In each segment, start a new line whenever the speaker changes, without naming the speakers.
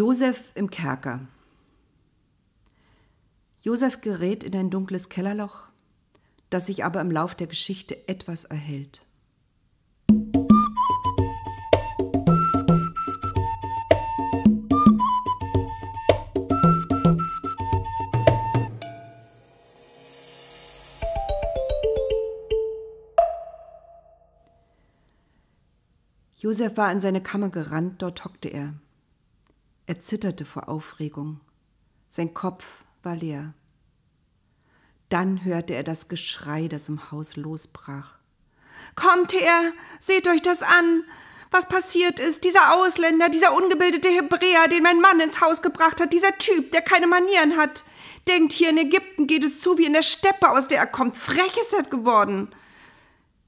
Josef im Kerker. Josef gerät in ein dunkles Kellerloch, das sich aber im Lauf der Geschichte etwas erhält. Josef war in seine Kammer gerannt, dort hockte er. Er zitterte vor Aufregung. Sein Kopf war leer. Dann hörte er das Geschrei, das im Haus losbrach.
Kommt her, seht euch das an, was passiert ist. Dieser Ausländer, dieser ungebildete Hebräer, den mein Mann ins Haus gebracht hat, dieser Typ, der keine Manieren hat. Denkt, hier in Ägypten geht es zu wie in der Steppe, aus der er kommt. Frech ist er geworden.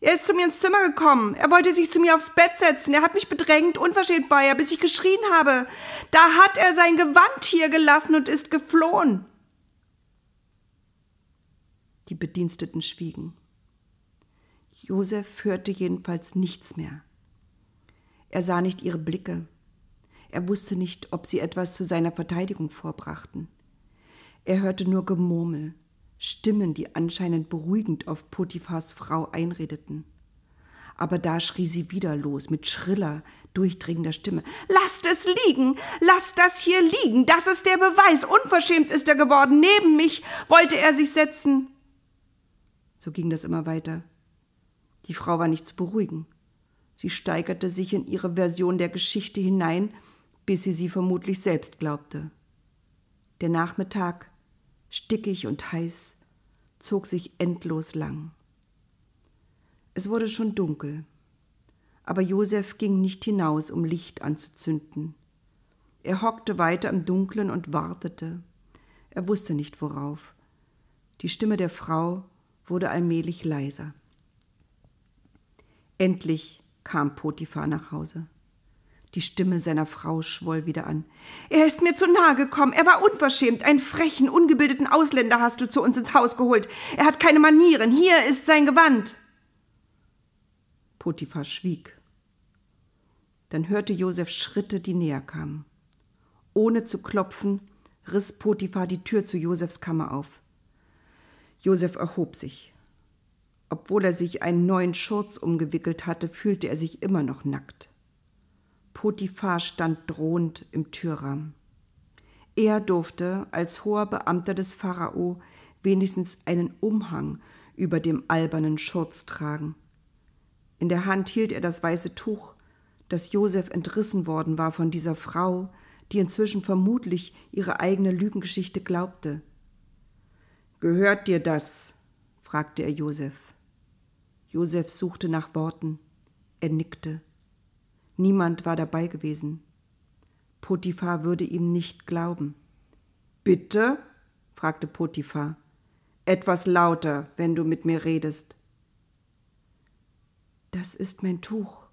Er ist zu mir ins Zimmer gekommen. Er wollte sich zu mir aufs Bett setzen. Er hat mich bedrängt, unverschämt war er, bis ich geschrien habe. Da hat er sein Gewand hier gelassen und ist geflohen.
Die Bediensteten schwiegen. Josef hörte jedenfalls nichts mehr. Er sah nicht ihre Blicke. Er wusste nicht, ob sie etwas zu seiner Verteidigung vorbrachten. Er hörte nur Gemurmel, Stimmen, die anscheinend beruhigend auf Potiphars Frau einredeten. Aber da schrie sie wieder los mit schriller, durchdringender Stimme.
Lasst es liegen! Lasst das hier liegen! Das ist der Beweis! Unverschämt ist er geworden! Neben mich wollte er sich setzen!
So ging das immer weiter. Die Frau war nicht zu beruhigen. Sie steigerte sich in ihre Version der Geschichte hinein, bis sie sie vermutlich selbst glaubte. Der Nachmittag, stickig und heiß, zog sich endlos lang. Es wurde schon dunkel, aber Josef ging nicht hinaus, um Licht anzuzünden. Er hockte weiter im Dunklen und wartete. Er wusste nicht worauf. Die Stimme der Frau wurde allmählich leiser. Endlich kam Potiphar nach Hause. Die Stimme seiner Frau schwoll wieder an.
Er ist mir zu nahe gekommen. Er war unverschämt. Einen frechen, ungebildeten Ausländer hast du zu uns ins Haus geholt. Er hat keine Manieren. Hier ist sein Gewand.
Potiphar schwieg. Dann hörte Josef Schritte, die näher kamen. Ohne zu klopfen, riss Potiphar die Tür zu Josefs Kammer auf. Josef erhob sich. Obwohl er sich einen neuen Schurz umgewickelt hatte, fühlte er sich immer noch nackt. Potiphar stand drohend im Türrahmen. Er durfte als hoher Beamter des Pharao wenigstens einen Umhang über dem albernen Schurz tragen. In der Hand hielt er das weiße Tuch, das Josef entrissen worden war von dieser Frau, die inzwischen vermutlich ihre eigene Lügengeschichte glaubte. Gehört dir das? fragte er Josef. Josef suchte nach Worten. Er nickte. Niemand war dabei gewesen. Potiphar würde ihm nicht glauben. Bitte? fragte Potiphar. Etwas lauter, wenn du mit mir redest. Das ist mein Tuch,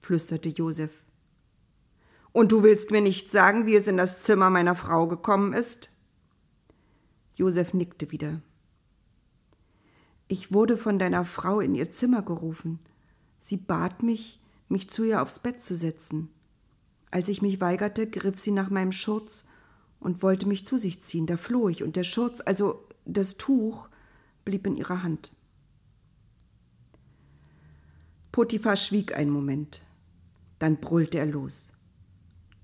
flüsterte Josef. Und du willst mir nicht sagen, wie es in das Zimmer meiner Frau gekommen ist? Josef nickte wieder. Ich wurde von deiner Frau in ihr Zimmer gerufen. Sie bat mich, mich zu ihr aufs Bett zu setzen. Als ich mich weigerte, griff sie nach meinem Schurz und wollte mich zu sich ziehen. Da floh ich, und der Schurz, also das Tuch, blieb in ihrer Hand. Potiphar schwieg einen Moment. Dann brüllte er los.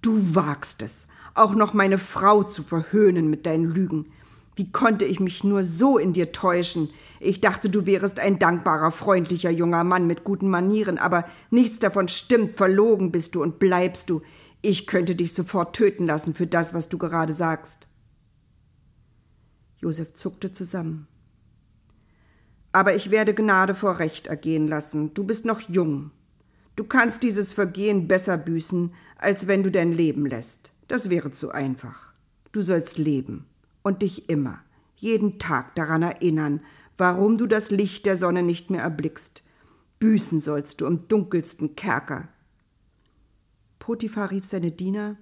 Du wagst es, auch noch meine Frau zu verhöhnen mit deinen Lügen. Wie konnte ich mich nur so in dir täuschen? Ich dachte, du wärest ein dankbarer, freundlicher junger Mann mit guten Manieren, aber nichts davon stimmt, verlogen bist du und bleibst du. Ich könnte dich sofort töten lassen für das, was du gerade sagst. Josef zuckte zusammen. Aber ich werde Gnade vor Recht ergehen lassen. Du bist noch jung. Du kannst dieses Vergehen besser büßen, als wenn du dein Leben lässt. Das wäre zu einfach. Du sollst leben und dich immer, jeden Tag daran erinnern, warum du das Licht der Sonne nicht mehr erblickst. Büßen sollst du im dunkelsten Kerker. Potiphar rief seine Diener,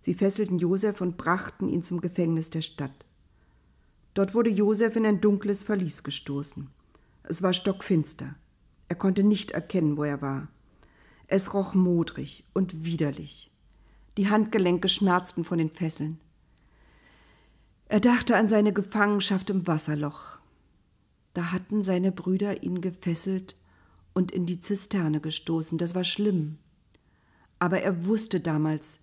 sie fesselten Josef und brachten ihn zum Gefängnis der Stadt. Dort wurde Josef in ein dunkles Verlies gestoßen. Es war stockfinster. Er konnte nicht erkennen, wo er war. Es roch modrig und widerlich. Die Handgelenke schmerzten von den Fesseln. Er dachte an seine Gefangenschaft im Wasserloch. Da hatten seine Brüder ihn gefesselt und in die Zisterne gestoßen. Das war schlimm. Aber er wusste damals,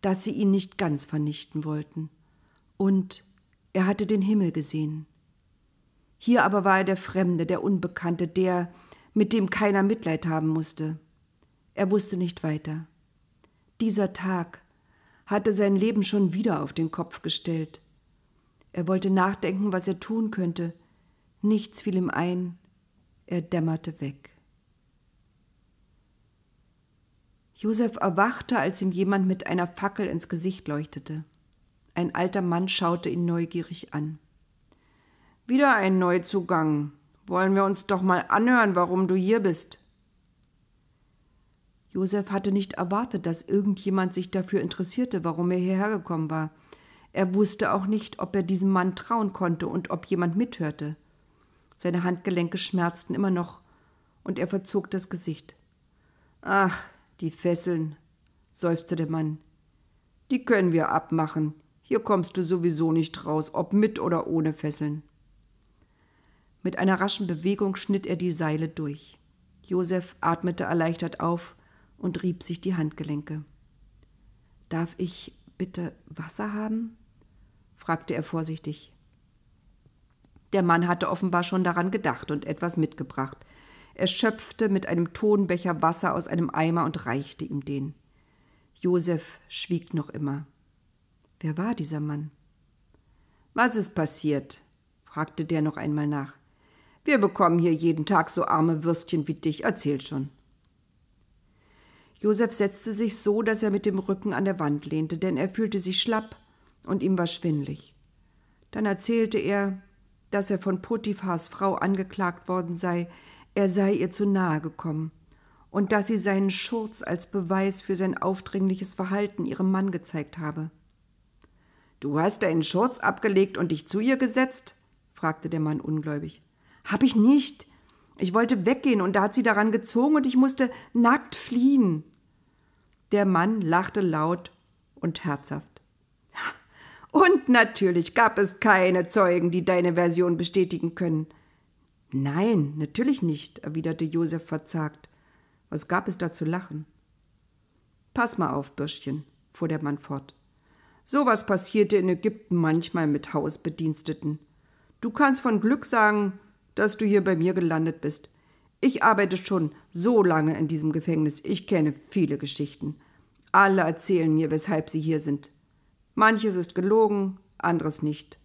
dass sie ihn nicht ganz vernichten wollten. Und er hatte den Himmel gesehen. Hier aber war er der Fremde, der Unbekannte, der, mit dem keiner Mitleid haben musste. Er wusste nicht weiter. Dieser Tag hatte sein Leben schon wieder auf den Kopf gestellt. Er wollte nachdenken, was er tun könnte. Nichts fiel ihm ein. Er dämmerte weg. Josef erwachte, als ihm jemand mit einer Fackel ins Gesicht leuchtete. Ein alter Mann schaute ihn neugierig an. Wieder ein Neuzugang. Wollen wir uns doch mal anhören, warum du hier bist. Josef hatte nicht erwartet, dass irgendjemand sich dafür interessierte, warum er hierher gekommen war. Er wusste auch nicht, ob er diesem Mann trauen konnte und ob jemand mithörte. Seine Handgelenke schmerzten immer noch, und er verzog das Gesicht. Ach, die Fesseln, seufzte der Mann. Die können wir abmachen. Hier kommst du sowieso nicht raus, ob mit oder ohne Fesseln. Mit einer raschen Bewegung schnitt er die Seile durch. Josef atmete erleichtert auf und rieb sich die Handgelenke. Darf ich bitte Wasser haben? Fragte er vorsichtig. Der Mann hatte offenbar schon daran gedacht und etwas mitgebracht. Er schöpfte mit einem Tonbecher Wasser aus einem Eimer und reichte ihm den. Josef schwieg noch immer. Wer war dieser Mann? Was ist passiert? fragte der noch einmal nach. Wir bekommen hier jeden Tag so arme Würstchen wie dich. Erzähl schon. Josef setzte sich so, dass er mit dem Rücken an der Wand lehnte, denn er fühlte sich schlapp und ihm war schwindlig. Dann erzählte er, dass er von Potiphars Frau angeklagt worden sei, er sei ihr zu nahe gekommen und dass sie seinen Schurz als Beweis für sein aufdringliches Verhalten ihrem Mann gezeigt habe. Du hast deinen Schurz abgelegt und dich zu ihr gesetzt? fragte der Mann ungläubig. Hab ich nicht. Ich wollte weggehen und da hat sie daran gezogen und ich musste nackt fliehen. Der Mann lachte laut und herzhaft. Und natürlich gab es keine Zeugen, die deine Version bestätigen können. Nein, natürlich nicht, erwiderte Josef verzagt. Was gab es da zu lachen? Pass mal auf, Bürschchen, fuhr der Mann fort. So was passierte in Ägypten manchmal mit Hausbediensteten. Du kannst von Glück sagen, dass du hier bei mir gelandet bist. Ich arbeite schon so lange in diesem Gefängnis, ich kenne viele Geschichten. Alle erzählen mir, weshalb sie hier sind. Manches ist gelogen, anderes nicht.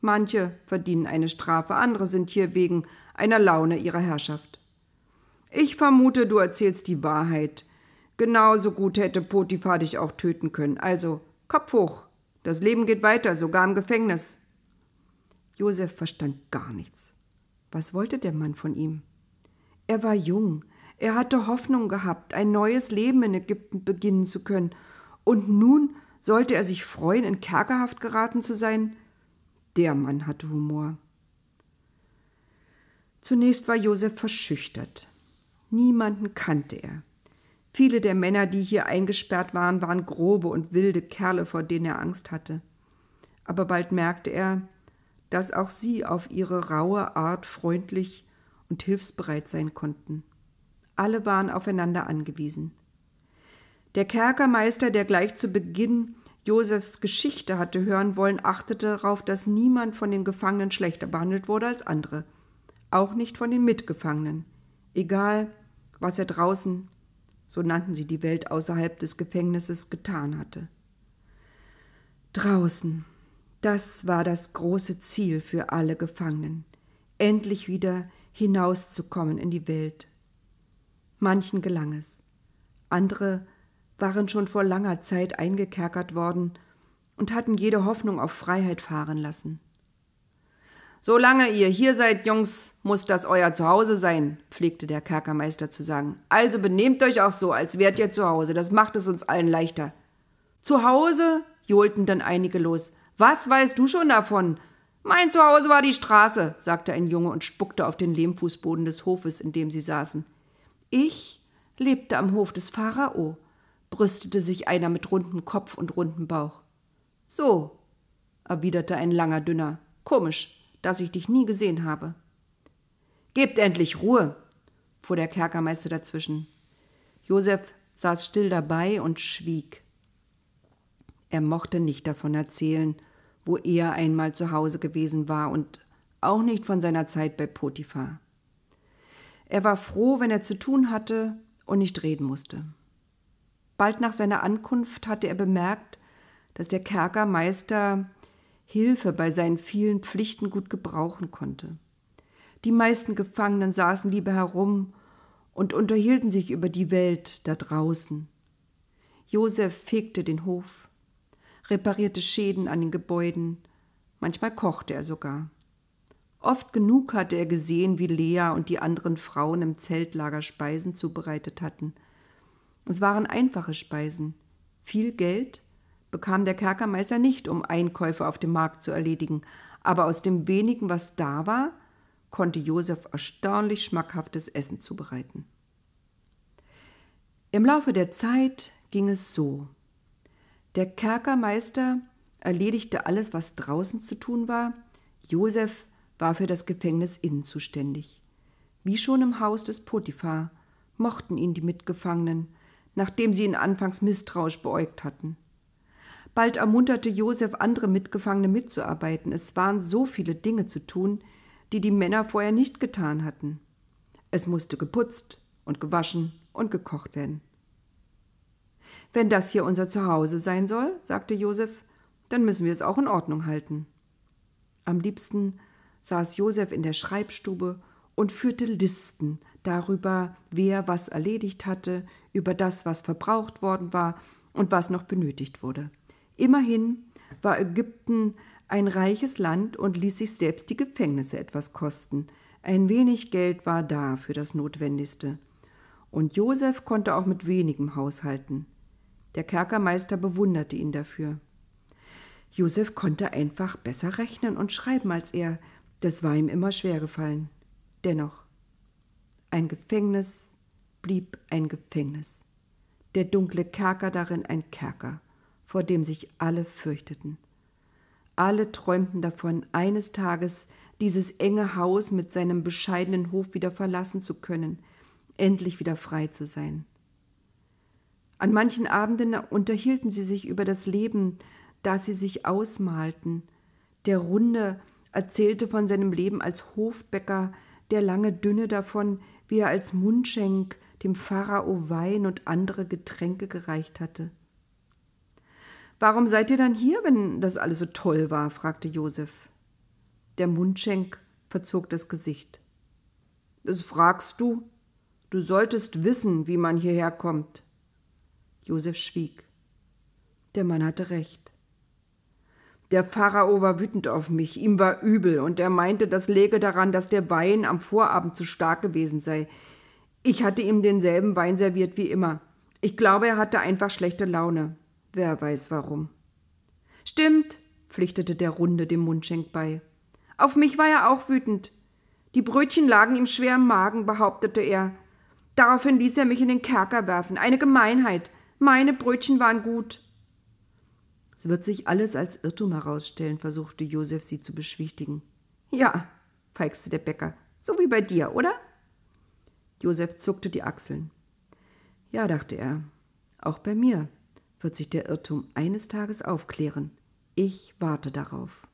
Manche verdienen eine Strafe, andere sind hier wegen einer Laune ihrer Herrschaft. Ich vermute, du erzählst die Wahrheit. Genauso gut hätte Potiphar dich auch töten können. Also, Kopf hoch. Das Leben geht weiter, sogar im Gefängnis. Josef verstand gar nichts. Was wollte der Mann von ihm? Er war jung, er hatte Hoffnung gehabt, ein neues Leben in Ägypten beginnen zu können, und nun sollte er sich freuen, in Kerkerhaft geraten zu sein? Der Mann hatte Humor. Zunächst war Josef verschüchtert. Niemanden kannte er. Viele der Männer, die hier eingesperrt waren, waren grobe und wilde Kerle, vor denen er Angst hatte. Aber bald merkte er, dass auch sie auf ihre raue Art freundlich und hilfsbereit sein konnten. Alle waren aufeinander angewiesen. Der Kerkermeister, der gleich zu Beginn Josefs Geschichte hatte hören wollen, achtete darauf, dass niemand von den Gefangenen schlechter behandelt wurde als andere, auch nicht von den Mitgefangenen, egal was er draußen, so nannten sie die Welt außerhalb des Gefängnisses, getan hatte. Draußen, das war das große Ziel für alle Gefangenen, endlich wieder hinauszukommen in die Welt. Manchen gelang es, andere waren schon vor langer Zeit eingekerkert worden und hatten jede Hoffnung auf Freiheit fahren lassen. Solange ihr hier seid, Jungs, muss das euer Zuhause sein, pflegte der Kerkermeister zu sagen. Also benehmt euch auch so, als wärt ihr zu Hause, das macht es uns allen leichter. Zu Hause? johlten dann einige los. Was weißt du schon davon? Mein Zuhause war die Straße, sagte ein Junge und spuckte auf den Lehmfußboden des Hofes, in dem sie saßen. Ich lebte am Hof des Pharao. Brüstete sich einer mit rundem Kopf und rundem Bauch. So, erwiderte ein langer Dünner. Komisch, dass ich dich nie gesehen habe. Gebt endlich Ruhe, fuhr der Kerkermeister dazwischen. Josef saß still dabei und schwieg. Er mochte nicht davon erzählen, wo er einmal zu Hause gewesen war und auch nicht von seiner Zeit bei Potiphar. Er war froh, wenn er zu tun hatte und nicht reden musste. Bald nach seiner Ankunft hatte er bemerkt, dass der Kerkermeister Hilfe bei seinen vielen Pflichten gut gebrauchen konnte. Die meisten Gefangenen saßen lieber herum und unterhielten sich über die Welt da draußen. Josef fegte den Hof, reparierte Schäden an den Gebäuden, manchmal kochte er sogar. Oft genug hatte er gesehen, wie Lea und die anderen Frauen im Zeltlager Speisen zubereitet hatten. Es waren einfache Speisen. Viel Geld bekam der Kerkermeister nicht, um Einkäufe auf dem Markt zu erledigen, aber aus dem wenigen, was da war, konnte Josef erstaunlich schmackhaftes Essen zubereiten. Im Laufe der Zeit ging es so. Der Kerkermeister erledigte alles, was draußen zu tun war. Josef war für das Gefängnis innen zuständig. Wie schon im Haus des Potiphar mochten ihn die Mitgefangenen, nachdem sie ihn anfangs misstrauisch beäugt hatten. Bald ermunterte Josef andere Mitgefangene mitzuarbeiten. Es waren so viele Dinge zu tun, die die Männer vorher nicht getan hatten. Es musste geputzt und gewaschen und gekocht werden. Wenn das hier unser Zuhause sein soll, sagte Josef, dann müssen wir es auch in Ordnung halten. Am liebsten saß Josef in der Schreibstube und führte Listen darüber, wer was erledigt hatte, über das, was verbraucht worden war und was noch benötigt wurde. Immerhin war Ägypten ein reiches Land und ließ sich selbst die Gefängnisse etwas kosten. Ein wenig Geld war da für das Notwendigste. Und Josef konnte auch mit wenigem haushalten. Der Kerkermeister bewunderte ihn dafür. Josef konnte einfach besser rechnen und schreiben als er, das war ihm immer schwer gefallen. Dennoch, ein Gefängnis blieb ein Gefängnis. Der dunkle Kerker darin ein Kerker, vor dem sich alle fürchteten. Alle träumten davon, eines Tages dieses enge Haus mit seinem bescheidenen Hof wieder verlassen zu können, endlich wieder frei zu sein. An manchen Abenden unterhielten sie sich über das Leben, das sie sich ausmalten. Der Runde erzählte von seinem Leben als Hofbäcker, der lange Dünne davon, wie er als Mundschenk dem Pharao Wein und andere Getränke gereicht hatte. Warum seid ihr dann hier, wenn das alles so toll war? fragte Josef. Der Mundschenk verzog das Gesicht. Das fragst du? Du solltest wissen, wie man hierher kommt. Josef schwieg. Der Mann hatte recht. Der Pharao war wütend auf mich, ihm war übel, und er meinte, das läge daran, dass der Wein am Vorabend zu stark gewesen sei. Ich hatte ihm denselben Wein serviert wie immer. Ich glaube, er hatte einfach schlechte Laune. Wer weiß warum. Stimmt, pflichtete der Runde dem Mundschenk bei. Auf mich war er auch wütend. Die Brötchen lagen ihm schwer im Magen, behauptete er. Daraufhin ließ er mich in den Kerker werfen. Eine Gemeinheit. Meine Brötchen waren gut. Es wird sich alles als Irrtum herausstellen, versuchte Josef sie zu beschwichtigen. Ja, feixte der Bäcker, so wie bei dir, oder? Josef zuckte die Achseln. Ja, dachte er, auch bei mir wird sich der Irrtum eines Tages aufklären. Ich warte darauf.